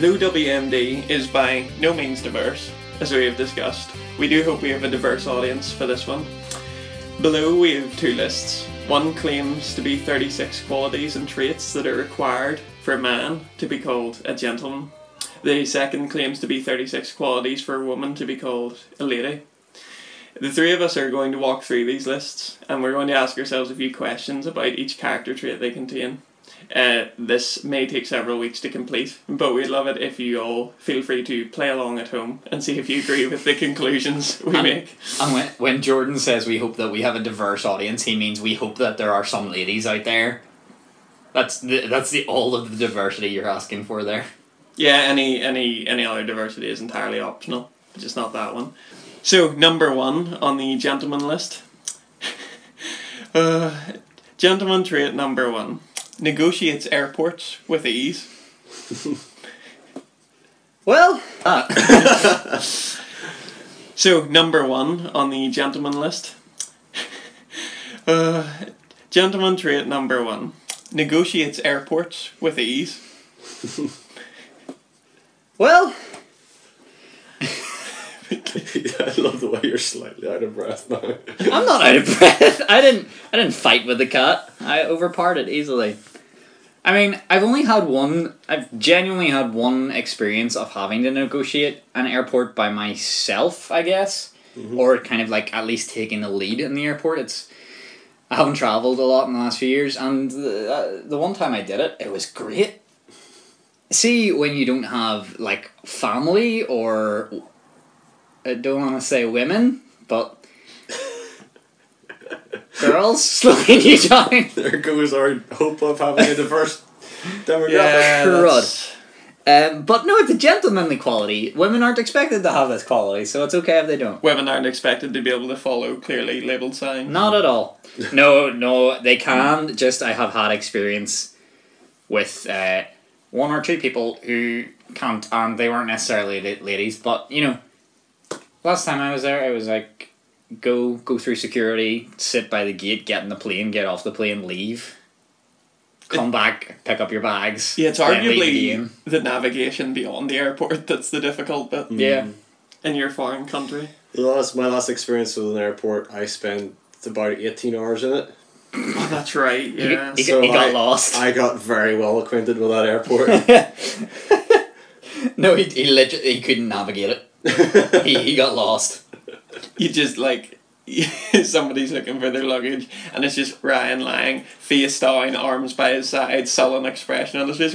Though WMD is by no means diverse, as we have discussed, we do hope we have a diverse audience for this one. Below we have two lists. One claims to be 36 qualities and traits that are required for a man to be called a gentleman. The second claims to be 36 qualities for a woman to be called a lady. The three of us are going to walk through these lists and we're going to ask ourselves a few questions about each character trait they contain. Uh, this may take several weeks to complete, but we'd love it if you all feel free to play along at home and see if you agree with the conclusions we And- make. And when, when Jordan says we hope that we have a diverse audience, he means we hope that there are some ladies out there. That's the that's the all of the diversity you're asking for there. Yeah, any any any other diversity is entirely optional, just not that one. So number one on the gentleman list. uh, gentleman trait number one: negotiates airports with ease. Well, ah. So number one on the gentleman list. uh, gentleman trait number one: negotiates airports with ease. well, I love the way you're slightly out of breath now. I'm not out of breath. I didn't I didn't fight with the cat. I overparted easily. I mean, I've only had one. I've genuinely had one experience of having to negotiate an airport by myself. I guess, or kind of like at least taking the lead in the airport. It's I haven't traveled a lot in the last few years, and the, uh, the one time I did it, it was great. See, when you don't have like family or I don't want to say women, but girls slowing you down. there goes our hope of having a diverse demographic. Yeah, Crud. Um, but no, it's a gentlemanly quality. Women aren't expected to have this quality, so it's okay if they don't. Women aren't expected to be able to follow clearly labelled signs. Not at all. No, no, they can. Just I have had experience with uh, one or two people who can't, and they weren't necessarily ladies, but you know, last time I was there, I was like, go go through security, sit by the gate, get in the plane, get off the plane, leave. Come back, pick up your bags. Yeah, it's then leave arguably again. the navigation beyond the airport that's the difficult bit hmm. Yeah. in your foreign country. The last, my last experience with an airport, I spent about 18 hours in it. Oh, that's right. He, Yeah. he, So he got I- lost. I got very well acquainted with that airport. no, he, he literally he couldn't navigate it. He, he got lost. You just like somebody's looking for their luggage, and it's just Ryan lying face down, arms by his side, sullen expression on his face,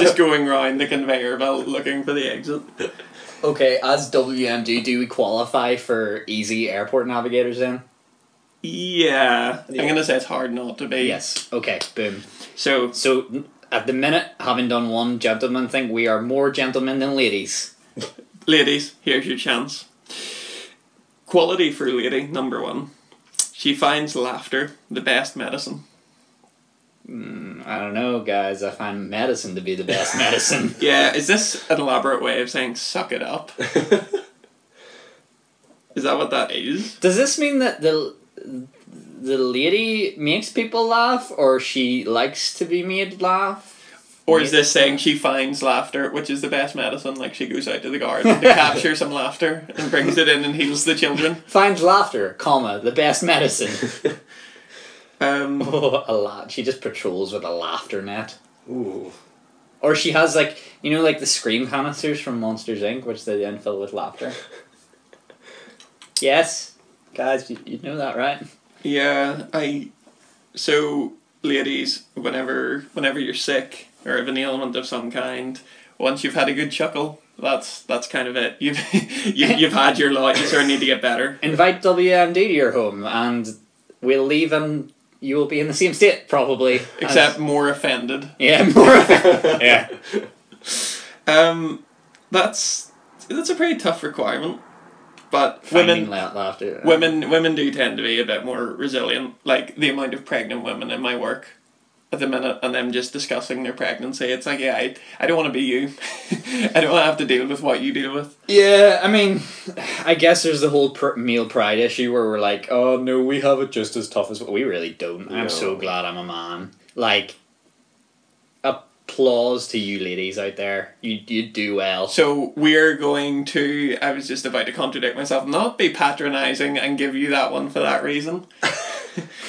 just going round the conveyor belt looking for the exit. Okay, as WMD, do we qualify for easy airport navigators then? Yeah, Yeah. I'm gonna say it's hard not to be. Yes. Okay, boom. So So, at the minute, having done one gentleman thing, we are more gentlemen than ladies. Ladies, here's your chance. Quality for lady number one. She finds laughter the best medicine. Hmm, I don't know, guys. I find medicine to be the best medicine. Yeah, is this an elaborate way of saying suck it up? Is that what that is? Does this mean that the the lady makes people laugh, or she likes to be made laugh? Or is this saying she finds laughter, which is the best medicine? Like she goes out to the garden to capture some laughter and brings it in and heals the children. Finds laughter, comma the best medicine. Um, oh, a lot. She just patrols with a laughter net. Ooh. Or she has like you know like the scream canisters from Monsters Inc., which they then fill with laughter. yes, guys, you, you know that, right? yeah, I. So, ladies, whenever whenever you're sick or have an ailment of some kind, once you've had a good chuckle, that's that's kind of it. You've you, you've had your lot. You sort of need to get better. Invite WMD to your home, and we'll leave, and you will be in the same state probably. as- Except more offended. yeah, more. yeah. Um, that's that's a pretty tough requirement. But Finding women la- laughter. women women do tend to be a bit more resilient. Like the amount of pregnant women in my work at the minute, and them just discussing their pregnancy. It's like, yeah, I, I don't want to be you. I don't want to have to deal with what you deal with. Yeah, I mean, I guess there's the whole pr- meal pride issue where we're like, oh no, we have it just as tough as we really don't. I'm No. so glad I'm a man. Like, applause to you ladies out there. You you do well. So we're going to. I was just about to contradict myself. Not be patronising and give you that one for that reason.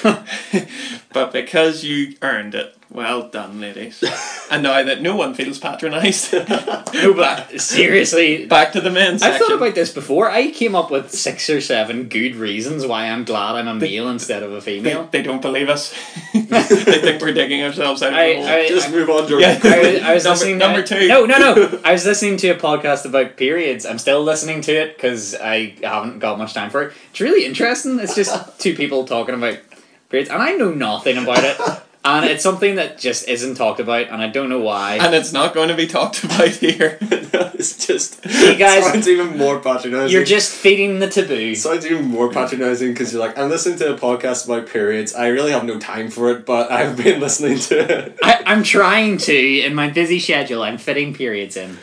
but because you earned it, well done, ladies. and now that no one feels patronised, No, but seriously, back to the men's I've thought about this before. I came up with six or seven good reasons why I'm glad I'm a male instead of a female. they don't believe us. they think we're digging ourselves out of I- the hole. I- Just move on, Jordan. Yeah. I was, I was Number- listening. number to, two. No, no, no. I was listening to a podcast about periods. I'm still listening to it because I haven't got much time for it. It's really interesting. It's just two people talking about periods, and I know nothing about it. And it's something that just isn't talked about, and I don't know why. and it's not going to be talked about here. it's just. You guys- sounds even more patronizing. You're just feeding the taboo. It sounds even more patronizing because you're like, I'm listening to a podcast about periods. I really have no time for it, but I've been listening to it. I, I'm trying to, in my busy schedule, I'm fitting periods in.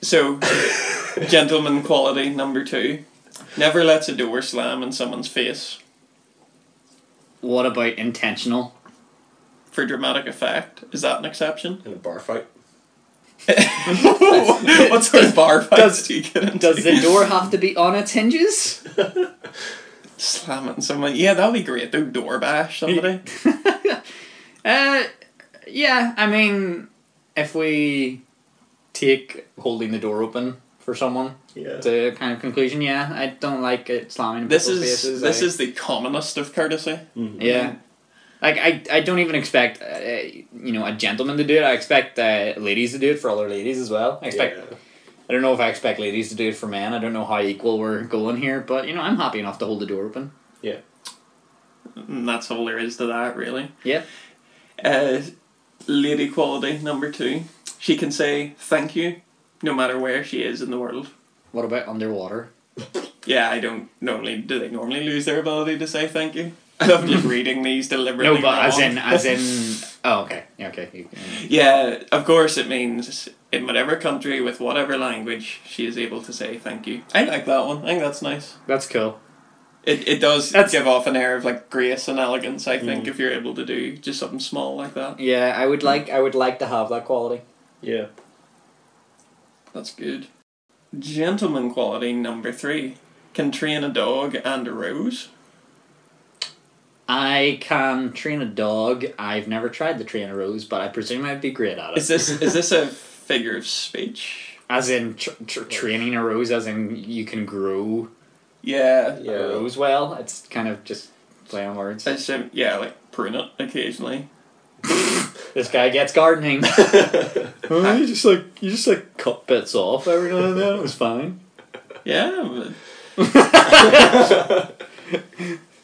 So, gentleman quality number two. Never lets a door slam in someone's face What about intentional? for dramatic effect. Is that an exception? In a bar fight. what sort of bar fights Does- do you get into? Does the door have to be on its hinges? slamming someone? Yeah, that'd be great. Though door bash somebody. Uh, yeah, I mean, if we take holding the door open for someone Yeah. to a kind of conclusion, yeah, I don't like it slamming in this is faces. this I- is the commonest of courtesy. yeah. Like I, I don't even expect uh, you know a gentleman to do it. I expect uh, ladies to do it for other ladies as well. I expect Yeah. I don't know if I expect ladies to do it for men. I don't know how equal we're going here, but you know I'm happy enough to hold the door open. And that's all there is to that, really. Yeah. Uh, lady quality number two. She can say thank you, no matter where she is in the world. What about underwater? Yeah, I don't normally. Do they normally lose their ability to say thank you? I'm just reading these deliberately. No, but as in as in oh okay yeah okay. You- Yeah, of course it means in whatever country with whatever language she is able to say thank you. I like that one. I think that's nice. That's cool. It it does That's- give off an air of like grace and elegance. I Mm. think if you're able to do just something small like that, Yeah, I would like I would like to have that quality. Yeah. That's good. Gentleman quality number three can train a dog and a rose. I can train a dog. I've never tried to train a rose, but I presume I'd be great at it. Is this is this a figure of speech? as in tr- tr- training a rose, as in you can grow Yeah, Yeah. a rose well. It's kind of just play on words. I assume, yeah, like prune it occasionally. This guy gets gardening. oh, you just like you just like cut bits off every now and then. It was fine. Yeah,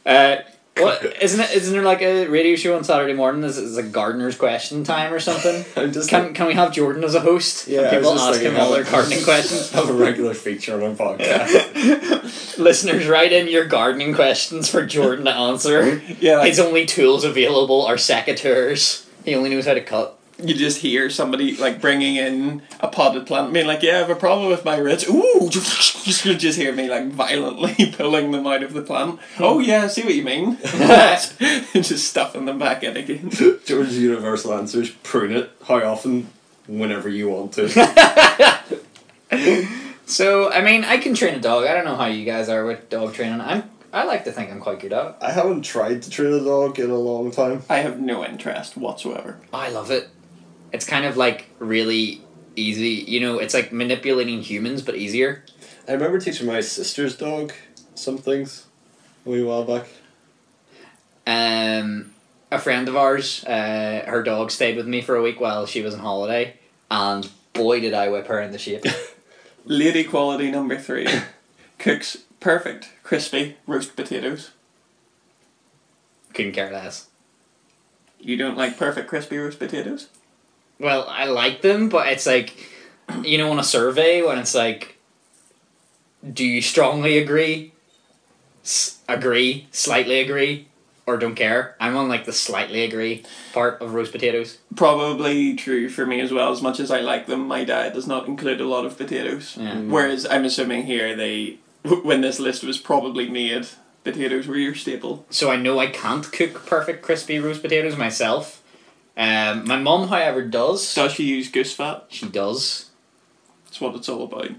Uh, what isn't it? Isn't there like a radio show on Saturday morning? Is is a gardener's question time or something? I'm just Can can we have Jordan as a host? Yeah, Can people ask him all how- their gardening questions. have a regular feature on a podcast. Listeners, write in your gardening questions for Jordan to answer. yeah. Like, His only tools available are secateurs. He only knows how to cut. you just hear somebody like bringing in a potted plant, being like, "Yeah, I have a problem with my roots." Ooh, you just hear me like violently pulling them out of the plant. Oh hmm. yeah, I see what you mean. just stuffing them back in again. George's universal answer is prune it. How often? Whenever you want to. So I mean, I can train a dog. I don't know how you guys are with dog training. I'm. I like to think I'm quite good at it. I haven't tried to train a dog in a long time. I have no interest whatsoever. I love it. It's kind of like really easy. You know, it's like manipulating humans, but easier. I remember teaching my sister's dog some things a wee while back. Um, a friend of ours, uh, her dog stayed with me for a week while she was on holiday, and boy did I whip her in the shape. Lady quality number three cooks perfect crispy roast potatoes. Couldn't care less. You don't like perfect crispy roast potatoes? Well, I like them, but it's like, you know, on a survey when it's like, do you strongly agree, S- agree, slightly agree, or don't care? I'm on like the slightly agree part of roast potatoes. Probably true for me as well. As much as I like them, my diet does not include a lot of potatoes. Yeah. Mm. Whereas I'm assuming here they, when this list was probably made, potatoes were your staple. So I know I can't cook perfect crispy roast potatoes myself. Um, my mum, however, does. Does she use goose fat? She does. That's what it's all about.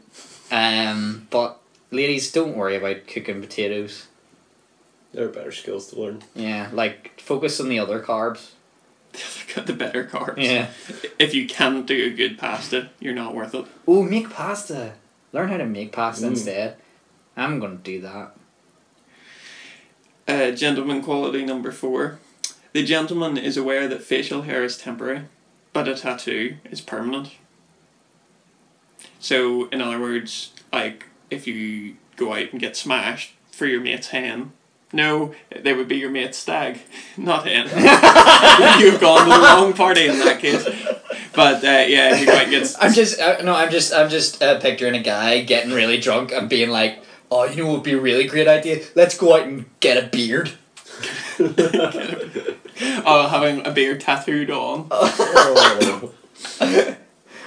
Um, but ladies, don't worry about cooking potatoes. There are better skills to learn. Yeah, like focus on the other carbs. Got the better carbs. Yeah. If you can't do a good pasta, you're not worth it. Oh, make pasta. Learn how to make pasta Mm. instead. I'm gonna do that. Uh, gentleman quality number four. The gentleman is aware that facial hair is temporary, but a tattoo is permanent. So, in other words, like if you go out and get smashed for your mate's hen, no, they would be your mate's stag, not hen. You've gone to the wrong party in that case. But uh, yeah, if you go out and get I'm just uh, no. I'm just I'm just uh, picturing a guy getting really drunk and being like, "Oh, you know what would be a really great idea? Let's go out and get a beard." oh, having a beard tattooed on. oh,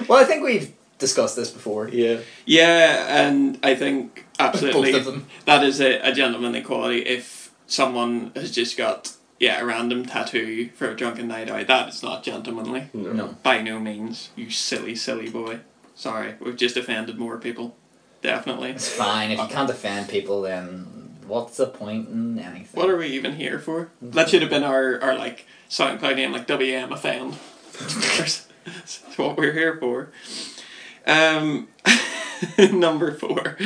Well, I think we've discussed this before. yeah. Yeah, and I think absolutely Both of them. that is a, a gentlemanly quality. If someone has just got yeah a random tattoo for a drunken night out, that is not gentlemanly. No. No. By no means, you silly silly boy. Sorry, we've just offended more people. Definitely. It's fine if you can't offend people. Then what's the point in anything? What are we even here for? That should have been our, our like SoundCloud name, like WM offend. That's what we're here for. Um, number four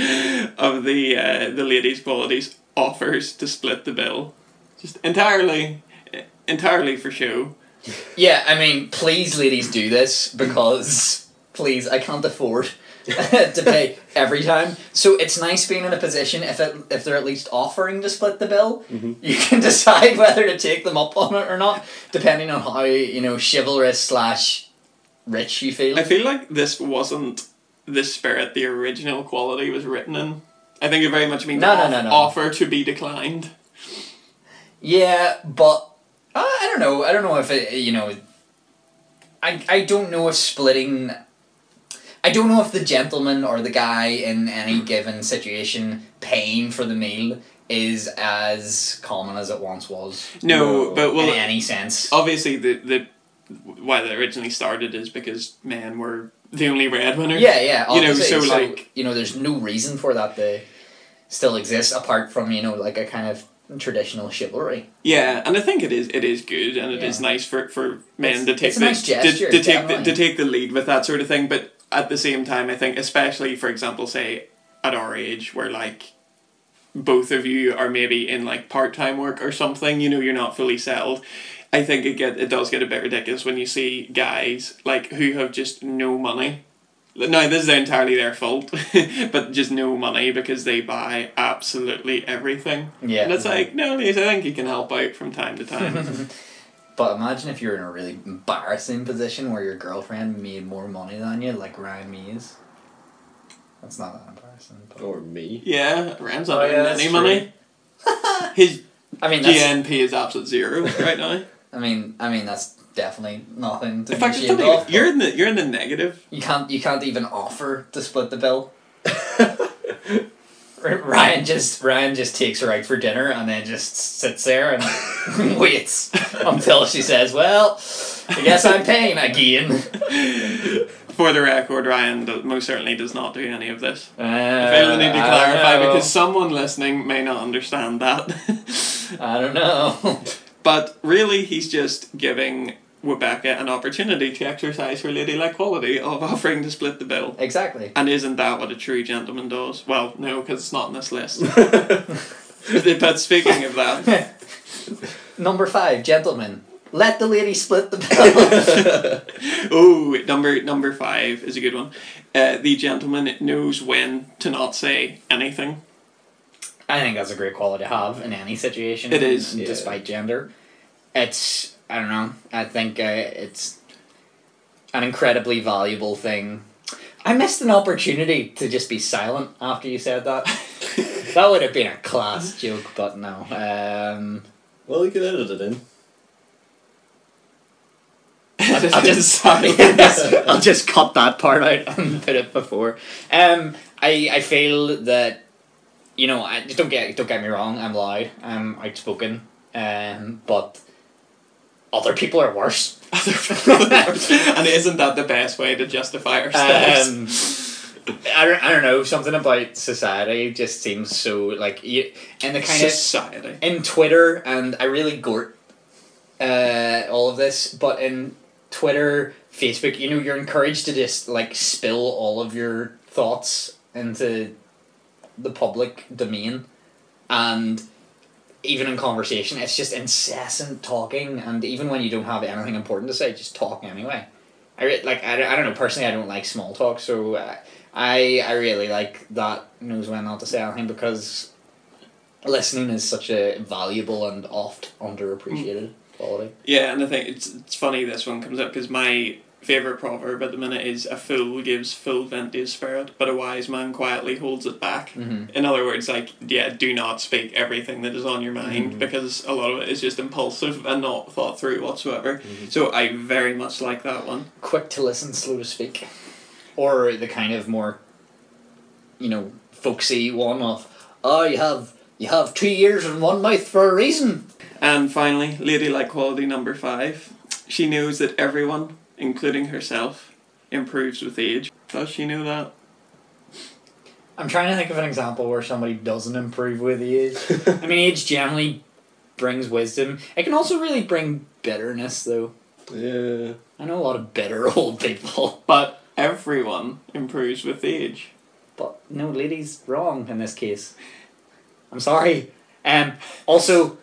of the uh, the ladies' qualities offers to split the bill, just entirely, entirely for show. Yeah, I mean, please, ladies, do this because please, I can't afford to pay every time. So it's nice being in a position if it, if they're at least offering to split the bill, you can decide whether to take them up on it or not, depending on how you know chivalrous slash rich you feel. I feel like this wasn't the spirit the original quality was written in. I think it very much means No, no, no, no. offer to be declined. Yeah, but uh, I don't know. I don't know if it. You know, I I don't know if splitting. I don't know if the gentleman or the guy in any hmm. given situation paying for the meal is as common as it once was No, but well, in any sense. obviously the the why they originally started is because men were the only breadwinners. Yeah, yeah. You know, obviously. so, like- you know, there's no reason for that to still exist apart from you know like a kind of traditional chivalry. Yeah, and I think it is it is good and it is Yeah. nice for, for men It's- to take the nice gesture, to, to take the, to take the lead with that sort of thing. But at the same time, I think especially for example, say at our age, where like both of you are maybe in like part time work or something, you know, you're not fully settled. I think it get it does get a bit ridiculous when you see guys like who have just no money. Now this is entirely their fault, but just no money because they buy absolutely everything. Yeah. And it's like, no, Liz, I think you can help out from time to time. But imagine if you're in a really embarrassing position where your girlfriend made more money than you, like Ryan Mees. That's not that embarrassing. But... Or me. yeah, Rand's Oh, not yeah, any true. money. His I mean, that's, GNP is absolute zero right now. I mean, I mean that's definitely nothing to In fact, it's ashamed not even, you're in the you're in the negative. You can't you can't even offer to split the bill. Ryan just Ryan just takes her out for dinner and then just sits there and waits until she says, "Well, I guess I'm paying again." For the record, Ryan most certainly does not do any of this. Uh, I feel the need to clarify because someone listening may not understand that. I don't know. but really, he's just giving Rebecca an opportunity to exercise her ladylike quality of offering to split the bill. exactly. And isn't that what a true gentleman does? Well, no, because it's not in this list. but speaking of that, Number five, gentlemen. Let the lady split the bill. oh, number number five is a good one. Uh, the gentleman knows when to not say anything. I think that's a great quality to have in any situation. It is, yeah. despite gender. It's I don't know. I think uh, it's an incredibly valuable thing. I missed an opportunity to just be silent after you said that. that would have been a class joke, but no. Um, Well, you can edit it in. I'll, I'll just Sorry. I'll just cut that part out and put it before. Um, I I feel that, you know, I don't get don't get me wrong. I'm loud. I'm outspoken. Um, but other people are worse. and isn't that the best way to justify ourselves? Um, I don't, I don't know something about society just seems so like you and the kind of Society. in Twitter, and I really gort uh, all of this, but in Twitter, Facebook, you know, you're encouraged to just like spill all of your thoughts into the public domain, and even in conversation, it's just incessant talking, and even when you don't have anything important to say, just talk anyway. I re- like I, I don't know personally I don't like small talk so uh, I I really like that knows when not to say anything because listening is such a valuable and oft underappreciated quality. Yeah, and I think it's it's funny this one comes up because my favorite proverb at the minute is a fool gives full vent to his spirit, but a wise man quietly holds it back. Mhm. In other words, like yeah, do not speak everything that is on your mind Mhm. because a lot of it is just impulsive and not thought through whatsoever. Mhm. So I very much like that one. Quick to listen, slow to speak, or the kind of more, you know, folksy one of oh you have you have two ears and one mouth for a reason. And finally, ladylike quality number five. She knows that everyone, including herself, improves with age. Does she know that? I'm trying to think of an example where somebody doesn't improve with age. I mean, age generally brings wisdom. It can also really bring bitterness, though. yeah. I know a lot of bitter old people. But everyone improves with age. But no, lady's wrong in this case. I'm sorry. Um, also,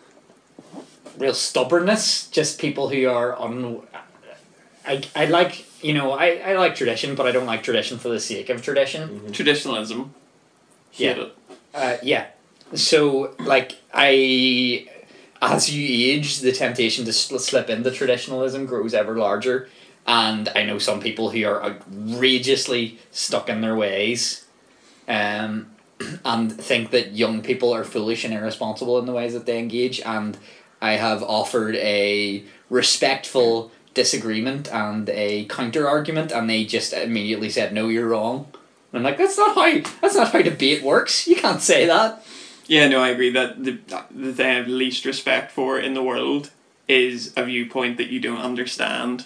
real stubbornness. Just people who are un. I, I like you know I, I like tradition, but I don't like tradition for the sake of tradition. Traditionalism. Hate Yeah. Uh, yeah. So like I, as you age, the temptation to sl- slip into traditionalism grows ever larger, and I know some people who are outrageously stuck in their ways, um, and think that young people are foolish and irresponsible in the ways that they engage, and I have offered a respectful disagreement and a counter argument, and they just immediately said, "No, you're wrong." And I'm like, that's not how that's not how debate works. You can't say that. Yeah, no, I agree that the the thing I have least respect for in the world is a viewpoint that you don't understand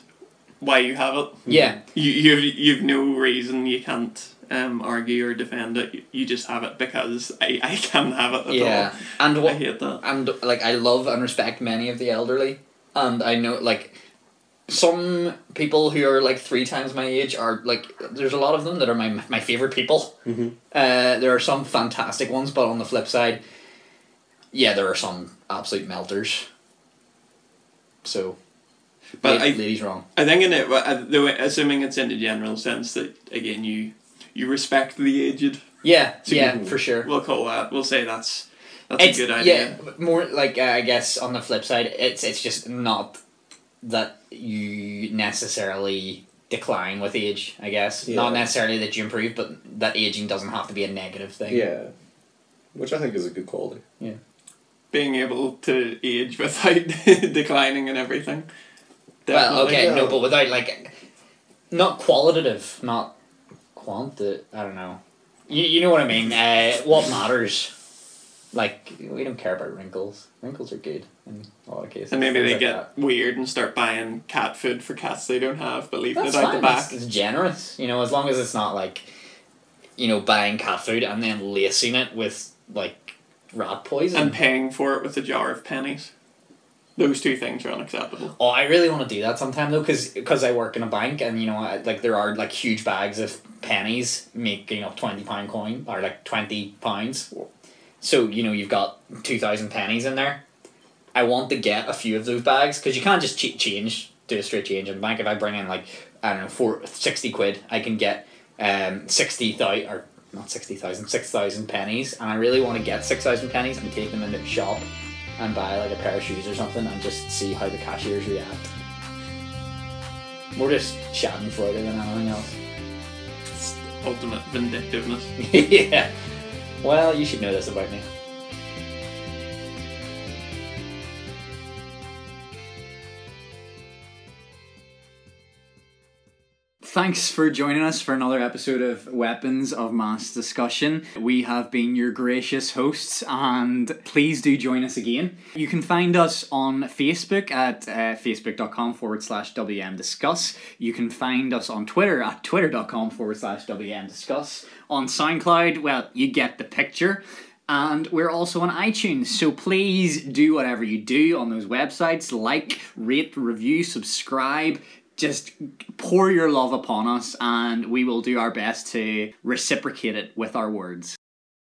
why you have it. Yeah, You you've you've no reason you can't um argue or defend it. You- just have it because I, I can't have it at yeah, and all. I hate that. and like I love and respect many of the elderly, and I know like some people who are like three times my age are like there's a lot of them that are my my favorite people. Mhm. Uh, there are some fantastic ones, but on the flip side, yeah, there are some absolute melters. So, But I- ladies wrong. I think in it, uh, the way, assuming it's in the general sense that again you you respect the aged. Yeah, So yeah, for sure. We'll call that. We'll say that's that's it's a good idea. yeah more like uh, I guess on the flip side it's it's just not that you necessarily decline with age I guess not necessarily that you improve but that aging doesn't have to be a negative thing Yeah. Which I think is a good quality. Yeah. Being able to age without declining and everything. well okay yeah. no but without like not qualitative not quanti I don't know you, you know what I mean uh, what matters like we don't care about wrinkles wrinkles are good in a lot of cases And maybe they like get that. weird and start buying cat food for cats they don't have, but leaving That's it out fine. the back. It's, it's generous, you know, as long as it's not like, you know, buying cat food and then lacing it with like rat poison. and paying for it with a jar of pennies. Those two things are unacceptable. oh, I really want to do that sometime though, because I work in a bank and you know, I, like there are like huge bags of pennies making up twenty pound coin or like twenty pounds. So you know you've got two thousand pennies in there. I want to get a few of those bags because you can't just ch- change do a straight change in the bank. If I bring in like I don't know four, 60 quid, I can get um sixty thousand or not sixty thousand, six thousand pennies, and I really want to get six thousand pennies and take them into the shop and buy like a pair of shoes or something and just see how the cashiers react. More just Schadenfreude than anything else. It's ultimate vindictiveness. yeah. Well, you should know this about me. Thanks for joining us for another episode of Weapons of Mass Discussion. We have been your gracious hosts, and please do join us again. You can find us on Facebook at uh, facebook.com forward slash WM Discuss. You can find us on Twitter at twitter.com forward slash WM Discuss. On SoundCloud, well, you get the picture. And we're also on iTunes, so please do whatever you do on those websites like, rate, review, subscribe. Just pour your love upon us, and we will do our best to reciprocate it with our words.